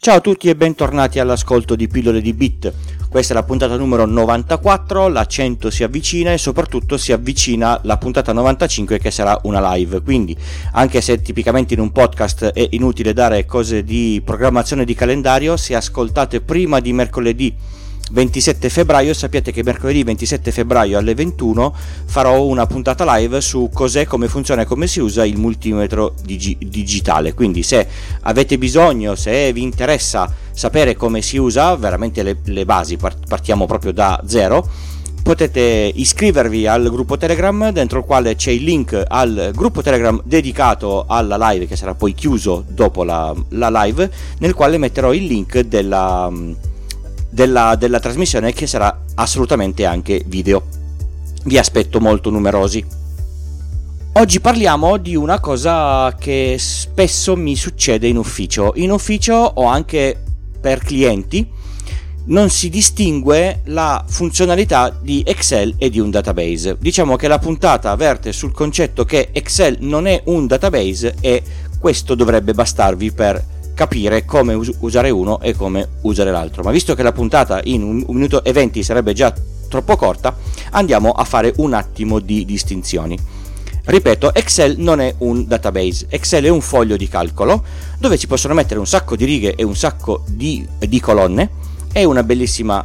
Ciao a tutti e bentornati all'ascolto di Pillole di Bit. Questa è la puntata numero 94, la 100 si avvicina e soprattutto si avvicina la puntata 95 che sarà una live. Quindi, anche se tipicamente in un podcast è inutile dare cose di programmazione di calendario, se ascoltate prima di mercoledì 27 febbraio sappiate che mercoledì 27 febbraio alle 21 farò una puntata live su cos'è, come funziona e come si usa il multimetro digi- digitale. Quindi se avete bisogno, se vi interessa sapere come si usa, veramente le, le basi, partiamo proprio da zero potete iscrivervi al gruppo Telegram dentro il quale c'è il link al gruppo Telegram dedicato alla live che sarà poi chiuso dopo la, la live nel quale metterò il link della, della, della trasmissione che sarà assolutamente anche video. Vi aspetto molto numerosi. Oggi parliamo di una cosa che spesso mi succede in ufficio. In ufficio o anche per clienti non si distingue la funzionalità di Excel e di un database. Diciamo che la puntata verte sul concetto che Excel non è un database e questo dovrebbe bastarvi per capire come us- usare uno e come usare l'altro. Ma visto che la puntata in un, un minuto e venti sarebbe già troppo corta, andiamo a fare un attimo di distinzioni. Ripeto, Excel non è un database, Excel è un foglio di calcolo dove ci possono mettere un sacco di righe e un sacco di, di colonne, è una bellissima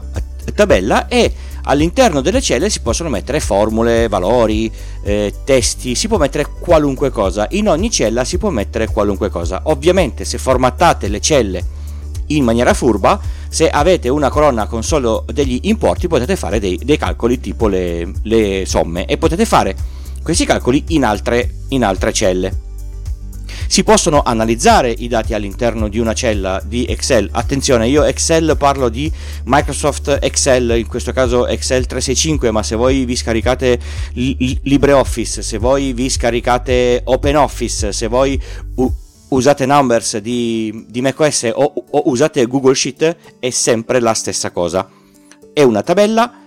tabella e all'interno delle celle si possono mettere formule, valori, eh, testi, si può mettere qualunque cosa, in ogni cella si può mettere qualunque cosa. Ovviamente se formattate le celle in maniera furba, se avete una colonna con solo degli importi potete fare dei, dei calcoli tipo le, le, somme e potete fare questi calcoli in altre, in altre celle. Si possono analizzare i dati all'interno di una cella di Excel. Attenzione, io Excel parlo di Microsoft Excel, in questo caso Excel 365, ma se voi vi scaricate LibreOffice, se voi vi scaricate OpenOffice, se voi usate Numbers di, di macOS o, o usate Google Sheet, è sempre la stessa cosa. È una tabella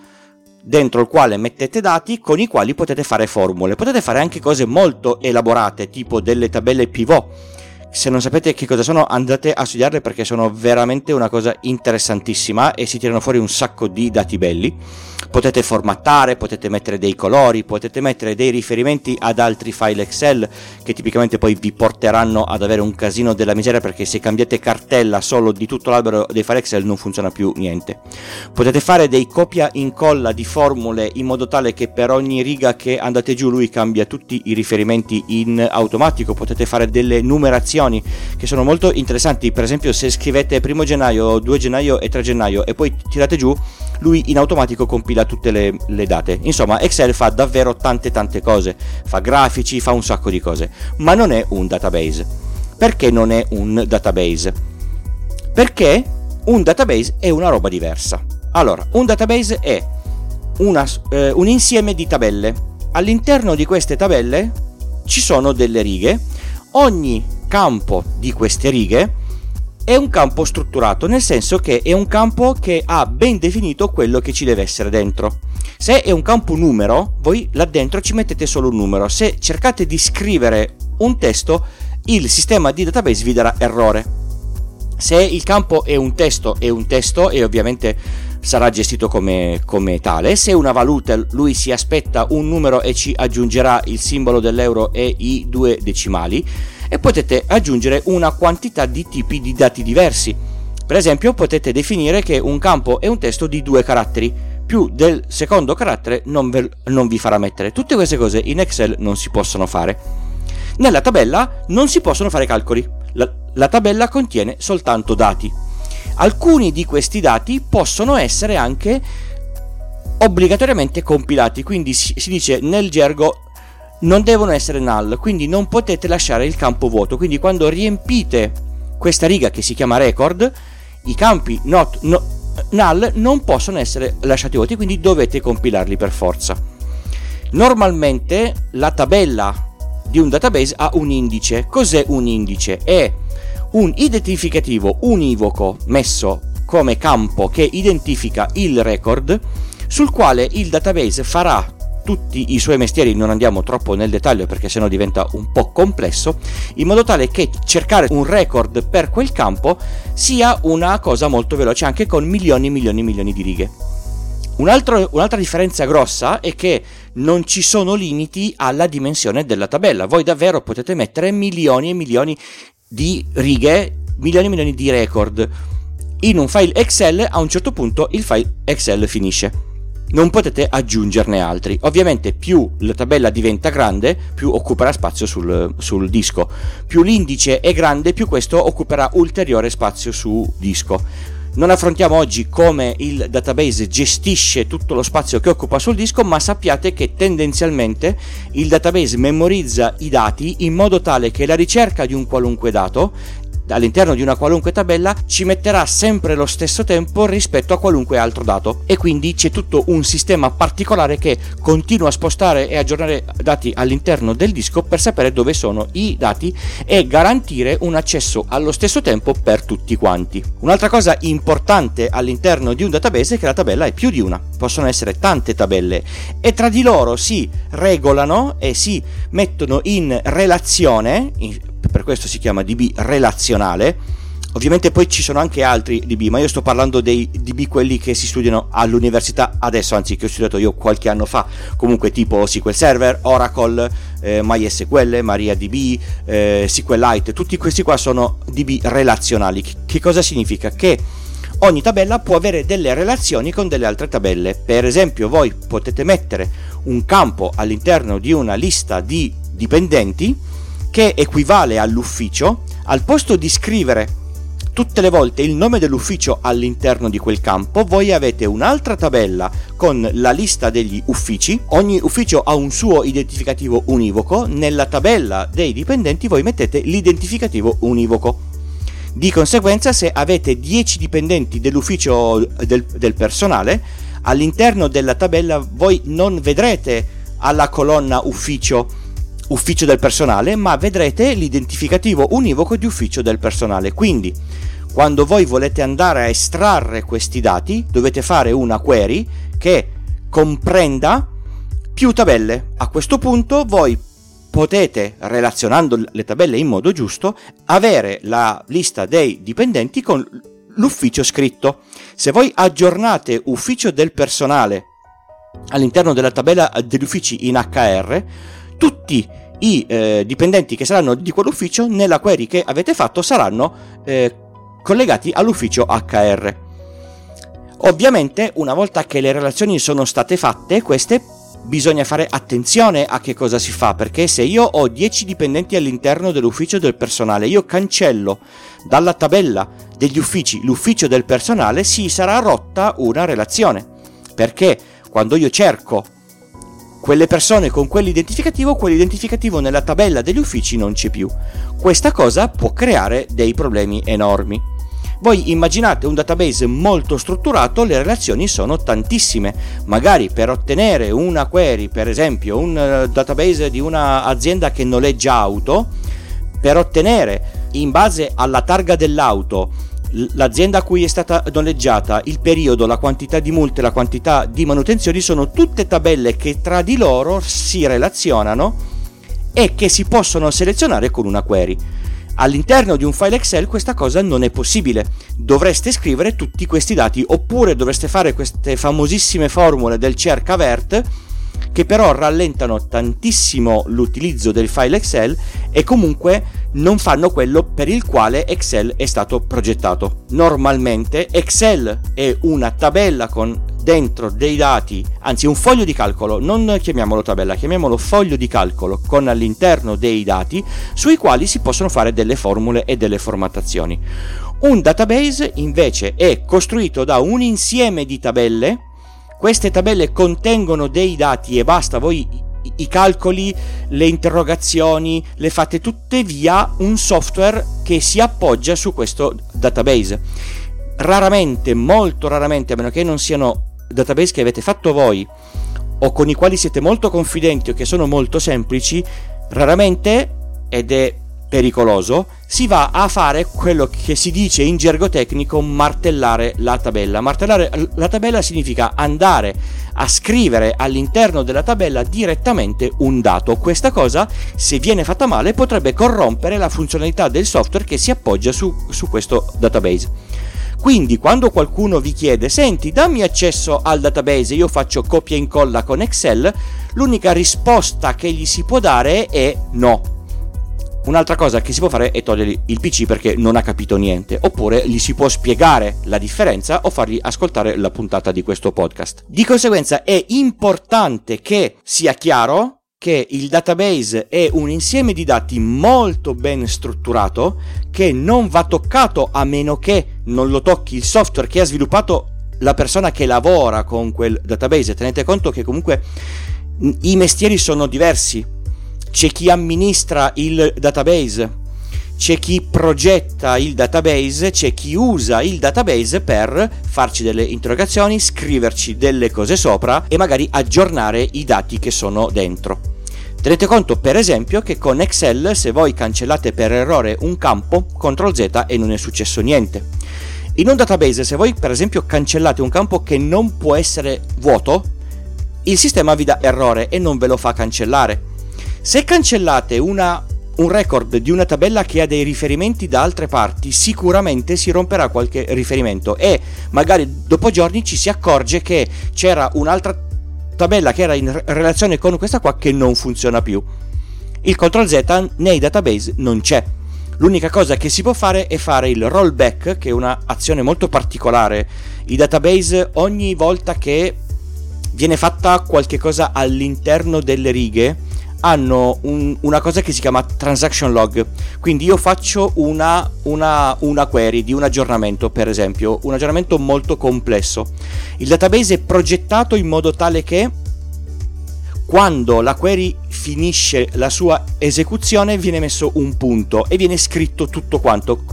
dentro il quale mettete dati con i quali potete fare formule. Potete fare anche cose molto elaborate, tipo delle tabelle pivot. Se non sapete che cosa sono, andate a studiarle perché sono veramente una cosa interessantissima e si tirano fuori un sacco di dati belli potete formattare, potete mettere dei colori, potete mettere dei riferimenti ad altri file Excel che tipicamente poi vi porteranno ad avere un casino della miseria perché se cambiate cartella solo di tutto l'albero dei file Excel non funziona più niente. Potete fare dei copia incolla di formule in modo tale che per ogni riga che andate giù lui cambia tutti i riferimenti in automatico, potete fare delle numerazioni che sono molto interessanti, per esempio se scrivete 1 gennaio, 2 gennaio e 3 gennaio e poi tirate giù lui in automatico compila tutte le, le, date. Insomma, Excel fa davvero tante tante cose, fa grafici, fa un sacco di cose, ma non è un database. Perché non è un database? Perché un database è una roba diversa. Allora, un database è una, eh, un insieme di tabelle. All'interno di queste tabelle ci sono delle righe. Ogni campo di queste righe è un campo strutturato, nel senso che è un campo che ha ben definito quello che ci deve essere dentro. Se è un campo numero, voi là dentro ci mettete solo un numero. Se cercate di scrivere un testo, il sistema di database vi darà errore. Se il campo è un testo, è un testo e ovviamente sarà gestito come, come, tale. Se è una valuta, lui si aspetta un numero e ci aggiungerà il simbolo dell'euro e i due decimali e potete aggiungere una quantità di tipi di dati diversi. Per esempio potete definire che un campo è un testo di due caratteri, più del secondo carattere non, ve, non vi farà mettere. Tutte queste cose in Excel non si possono fare. Nella tabella non si possono fare calcoli, la, la tabella contiene soltanto dati. Alcuni di questi dati possono essere anche obbligatoriamente compilati, quindi si, si dice nel gergo non devono essere null, quindi non potete lasciare il campo vuoto. Quindi quando riempite questa riga che si chiama record, i campi not no, null non possono essere lasciati vuoti, quindi dovete compilarli per forza. Normalmente la tabella di un database ha un indice. Cos'è un indice? È un identificativo univoco messo come campo che identifica il record sul quale il database farà tutti i suoi mestieri, non andiamo troppo nel dettaglio perché sennò diventa un po' complesso, in modo tale che cercare un record per quel campo sia una cosa molto veloce anche con milioni e milioni e milioni di righe. Un altro, un'altra differenza grossa è che non ci sono limiti alla dimensione della tabella. Voi davvero potete mettere milioni e milioni di righe, milioni e milioni di record. In un file Excel a un certo punto il file Excel finisce non potete aggiungerne altri. Ovviamente più la tabella diventa grande, più occuperà spazio sul, sul, disco. Più l'indice è grande, più questo occuperà ulteriore spazio su disco. Non affrontiamo oggi come il database gestisce tutto lo spazio che occupa sul disco, ma sappiate che tendenzialmente il database memorizza i dati in modo tale che la ricerca di un qualunque dato all'interno di una qualunque tabella ci metterà sempre lo stesso tempo rispetto a qualunque altro dato. E quindi c'è tutto un sistema particolare che continua a spostare e aggiornare dati all'interno del disco per sapere dove sono i dati e garantire un accesso allo stesso tempo per tutti quanti. Un'altra cosa importante all'interno di un database è che la tabella è più di una, possono essere tante tabelle. E tra di loro si regolano e si mettono in relazione per questo si chiama DB relazionale. Ovviamente poi ci sono anche altri DB, ma io sto parlando dei DB quelli che si studiano all'università adesso, anzi che ho studiato io qualche anno fa, comunque tipo SQL Server, Oracle, eh, MySQL, MariaDB, eh, SQLite, tutti questi qua sono DB relazionali. Che cosa significa? Che ogni tabella può avere delle relazioni con delle altre tabelle. Per esempio, voi potete mettere un campo all'interno di una lista di dipendenti che equivale all'ufficio, al posto di scrivere tutte le volte il nome dell'ufficio all'interno di quel campo, voi avete un'altra tabella con la lista degli uffici, ogni ufficio ha un suo identificativo univoco, nella tabella dei dipendenti voi mettete l'identificativo univoco. Di conseguenza se avete 10 dipendenti dell'ufficio del, del personale, all'interno della tabella voi non vedrete alla colonna ufficio ufficio del personale, ma vedrete l'identificativo univoco di ufficio del personale. Quindi, quando voi volete andare a estrarre questi dati, dovete fare una query che comprenda più tabelle. A questo punto voi potete, relazionando le tabelle in modo giusto, avere la lista dei dipendenti con l'ufficio scritto. Se voi aggiornate ufficio del personale all'interno della tabella degli uffici in HR, tutti i eh, dipendenti che saranno di quell'ufficio nella query che avete fatto saranno eh, collegati all'ufficio HR. Ovviamente una volta che le relazioni sono state fatte, queste bisogna fare attenzione a che cosa si fa, perché se io ho 10 dipendenti all'interno dell'ufficio del personale, io cancello dalla tabella degli uffici l'ufficio del personale, si sarà rotta una relazione. Perché quando io cerco quelle persone con quell'identificativo, quell'identificativo nella tabella degli uffici non c'è più. Questa cosa può creare dei problemi enormi. Voi immaginate un database molto strutturato, le relazioni sono tantissime. Magari per ottenere una query, per esempio un eh, database di un'azienda che noleggia auto, per ottenere in base alla targa dell'auto l'azienda a cui è stata noleggiata, il periodo, la quantità di multe, la quantità di manutenzioni sono tutte tabelle che tra di loro si relazionano e che si possono selezionare con una query. All'interno di un file Excel questa cosa non è possibile. Dovreste scrivere tutti questi dati oppure dovreste fare queste famosissime formule del cercavert che però rallentano tantissimo l'utilizzo del file Excel e comunque non fanno quello per il quale Excel è stato progettato. Normalmente Excel è una tabella con dentro dei dati, anzi un foglio di calcolo, non chiamiamolo tabella, chiamiamolo foglio di calcolo con all'interno dei dati sui quali si possono fare delle formule e delle formattazioni. Un database invece è costruito da un insieme di tabelle queste tabelle contengono dei dati e basta, voi i calcoli, le interrogazioni le fate tutte via un software che si appoggia su questo database. Raramente, molto raramente, a meno che non siano database che avete fatto voi o con i quali siete molto confidenti o che sono molto semplici, raramente, ed è pericoloso, si va a fare quello che si dice in gergo tecnico martellare la tabella. Martellare la tabella significa andare a scrivere all'interno della tabella direttamente un dato. Questa cosa, se viene fatta male, potrebbe corrompere la funzionalità del software che si appoggia su, su questo database. Quindi quando qualcuno vi chiede senti dammi accesso al database, io faccio copia e incolla con Excel, l'unica risposta che gli si può dare è no Un'altra cosa che si può fare è togliere il PC perché non ha capito niente, oppure gli si può spiegare la differenza o fargli ascoltare la puntata di questo podcast. Di conseguenza è importante che sia chiaro che il database è un insieme di dati molto ben strutturato che non va toccato a meno che non lo tocchi il software che ha sviluppato la persona che lavora con quel database. Tenete conto che comunque i mestieri sono diversi c'è chi amministra il database, c'è chi progetta il database, c'è chi usa il database per farci delle interrogazioni, scriverci delle cose sopra e magari aggiornare i dati che sono dentro. Tenete conto per esempio che con Excel se voi cancellate per errore un campo, CTRL Z e non è successo niente. In un database se voi per esempio cancellate un campo che non può essere vuoto, il sistema vi dà errore e non ve lo fa cancellare. Se cancellate una, un record di una tabella che ha dei riferimenti da altre parti, sicuramente si romperà qualche riferimento e magari dopo giorni ci si accorge che c'era un'altra tabella che era in relazione con questa qua che non funziona più. Il CTRL Z nei database non c'è. L'unica cosa che si può fare è fare il rollback, che è un'azione molto particolare. I database ogni volta che viene fatta qualche cosa all'interno delle righe, hanno un, una cosa che si chiama transaction log. Quindi io faccio una, una, una query di un aggiornamento, per esempio, un aggiornamento molto complesso. Il database è progettato in modo tale che quando la query finisce la sua esecuzione viene messo un punto e viene scritto tutto quanto.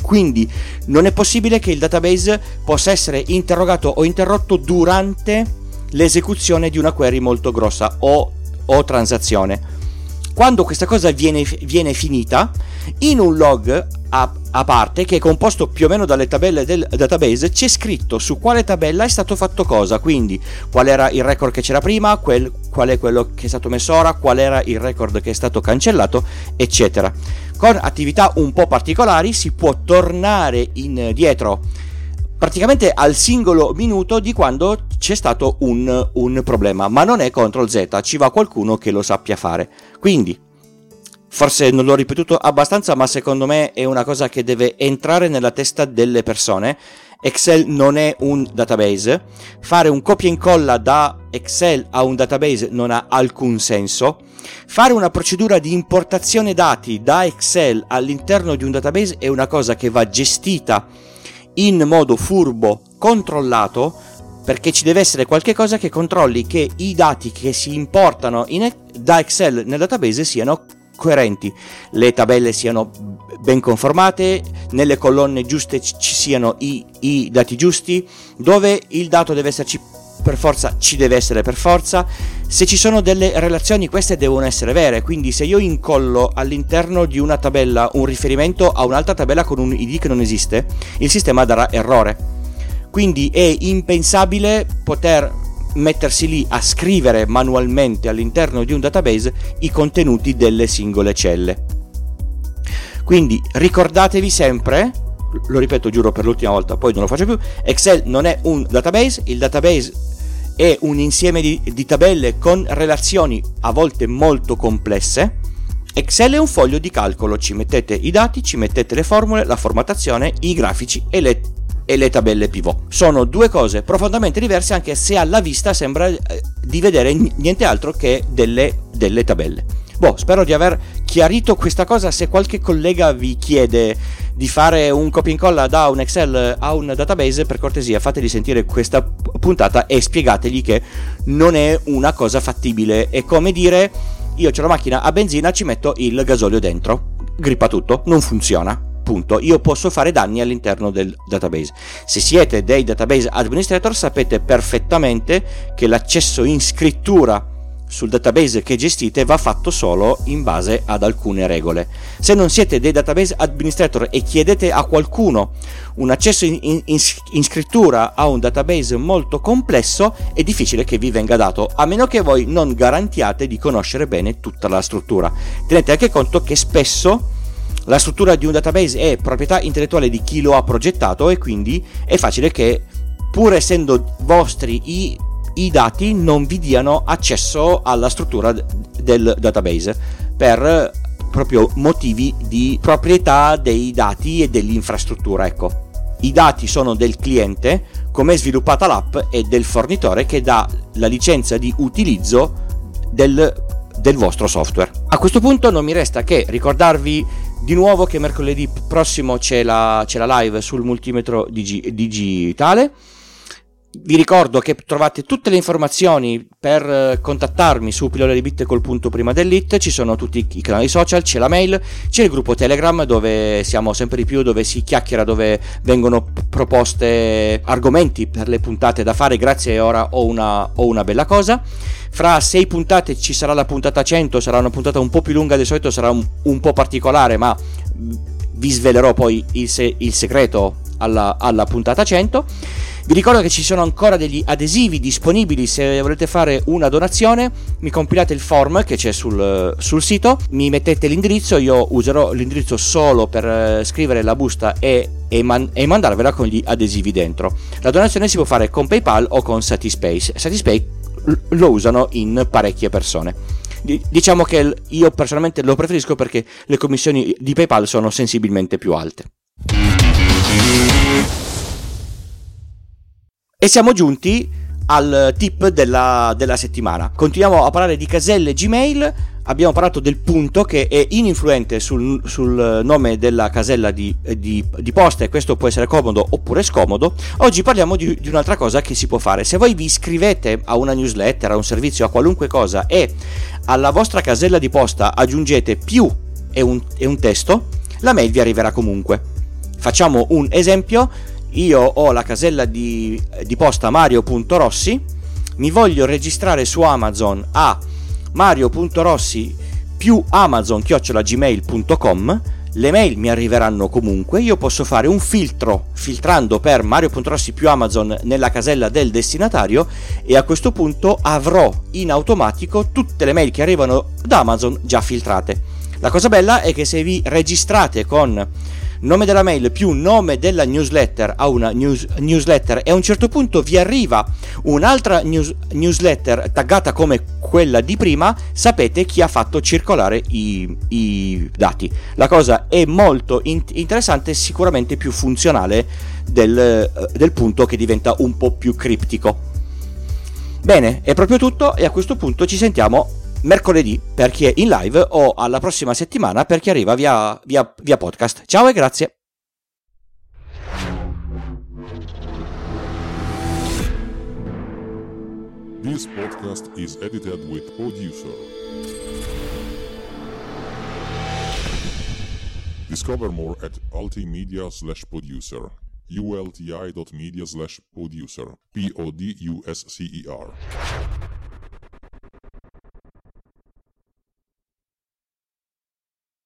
Quindi non è possibile che il database possa essere interrogato o interrotto durante l'esecuzione di una query molto grossa o o transazione. Quando questa cosa viene, viene finita, in un log a, a, parte, che è composto più o meno dalle tabelle del database, c'è scritto su quale tabella è stato fatto cosa, quindi qual era il record che c'era prima, quel, qual è quello che è stato messo ora, qual era il record che è stato cancellato, eccetera. Con attività un po' particolari si può tornare indietro praticamente al singolo minuto di quando c'è stato un, un problema, ma non è CTRL Z, ci va qualcuno che lo sappia fare. Quindi, forse non l'ho ripetuto abbastanza, ma secondo me è una cosa che deve entrare nella testa delle persone. Excel non è un database, fare un copia e incolla da Excel a un database non ha alcun senso. Fare una procedura di importazione dati da Excel all'interno di un database è una cosa che va gestita in modo furbo, controllato, perché ci deve essere qualche cosa che controlli che i dati che si importano in, da Excel nel database siano coerenti, le tabelle siano ben conformate, nelle colonne giuste ci siano i, i dati giusti, dove il dato deve esserci per forza ci deve essere per forza. Se ci sono delle relazioni, queste devono essere vere. Quindi, se io incollo all'interno di una tabella un riferimento a un'altra tabella con un ID che non esiste, il sistema darà errore. Quindi è impensabile poter mettersi lì a scrivere manualmente all'interno di un database i contenuti delle singole celle. Quindi ricordatevi sempre lo ripeto giuro per l'ultima volta, poi non lo faccio più, Excel non è un database, il database è un insieme di, di tabelle con relazioni a volte molto complesse. Excel è un foglio di calcolo, ci mettete i dati, ci mettete le formule, la formattazione, i grafici e le, e le tabelle pivot. Sono due cose profondamente diverse anche se alla vista sembra eh, di vedere niente altro che delle, delle tabelle. Boh, spero di aver chiarito questa cosa. Se qualche collega vi chiede di fare un copia e incolla da un Excel a un database, per cortesia fateli sentire questa puntata e spiegategli che non è una cosa fattibile. È come dire io ho la macchina a benzina, ci metto il gasolio dentro, grippa tutto, non funziona. Punto. Io posso fare danni all'interno del database. Se siete dei database administrator sapete perfettamente che l'accesso in scrittura sul database che gestite va fatto solo in base ad alcune regole. Se non siete dei database administrator e chiedete a qualcuno un accesso in, in, in, scrittura a un database molto complesso, è difficile che vi venga dato, a meno che voi non garantiate di conoscere bene tutta la struttura. Tenete anche conto che spesso la struttura di un database è proprietà intellettuale di chi lo ha progettato e quindi è facile che pur essendo vostri i, i dati non vi diano accesso alla struttura del database per proprio motivi di proprietà dei dati e dell'infrastruttura ecco. I dati sono del cliente come è sviluppata l'app e del fornitore che dà la licenza di utilizzo del, del vostro software. A questo punto non mi resta che ricordarvi di nuovo che mercoledì prossimo c'è la, c'è la live sul multimetro digi, digitale. Vi ricordo che trovate tutte le informazioni per eh, contattarmi su pillole di bit col punto prima dell'it, ci sono tutti i canali social, c'è la mail, c'è il gruppo Telegram dove siamo sempre di più, dove si chiacchiera, dove vengono proposte argomenti per le puntate da fare, grazie ora ho una, ho una bella cosa. Fra sei puntate ci sarà la puntata 100, sarà una puntata un po' più lunga del solito, sarà un, un po' particolare, ma vi svelerò poi il, se- il segreto alla, alla puntata 100. Vi ricordo che ci sono ancora degli adesivi disponibili se volete fare una donazione, mi compilate il form che c'è sul, sul sito, mi mettete l'indirizzo, io userò l'indirizzo solo per eh, scrivere la busta e, e, man, e, mandarvela con gli adesivi dentro. La donazione si può fare con PayPal o con Satispace. Satispace lo usano in parecchie persone. Diciamo che io personalmente lo preferisco perché le commissioni di PayPal sono sensibilmente più alte. E siamo giunti al tip della, della, settimana. Continuiamo a parlare di caselle Gmail. Abbiamo parlato del punto che è ininfluente sul, sul nome della casella di, di, di, posta e questo può essere comodo oppure scomodo. Oggi parliamo di, di, un'altra cosa che si può fare. Se voi vi iscrivete a una newsletter, a un servizio, a qualunque cosa e alla vostra casella di posta aggiungete più e un, e un testo, la mail vi arriverà comunque. Facciamo un esempio io ho la casella di, di posta mario.rossi, mi voglio registrare su Amazon a mario.rossi più amazon-gmail.com le mail mi arriveranno comunque, io posso fare un filtro filtrando per mario.rossi più amazon nella casella del destinatario e a questo punto avrò in automatico tutte le mail che arrivano da Amazon già filtrate. La cosa bella è che se vi registrate con nome della mail più nome della newsletter a una news, newsletter e a un certo punto vi arriva un'altra news, newsletter taggata come quella di prima, sapete chi ha fatto circolare i, i dati. La cosa è molto in- interessante sicuramente più funzionale del, del punto che diventa un po' più criptico. Bene, è proprio tutto e a questo punto ci sentiamo mercoledì per chi è in live o alla prossima settimana per chi arriva via, via, via podcast. Ciao e grazie. This podcast is edited with producer. Discover more at ultimedia slash producer. ulti.media slash producer. P-O-D-U-S-C-E-R.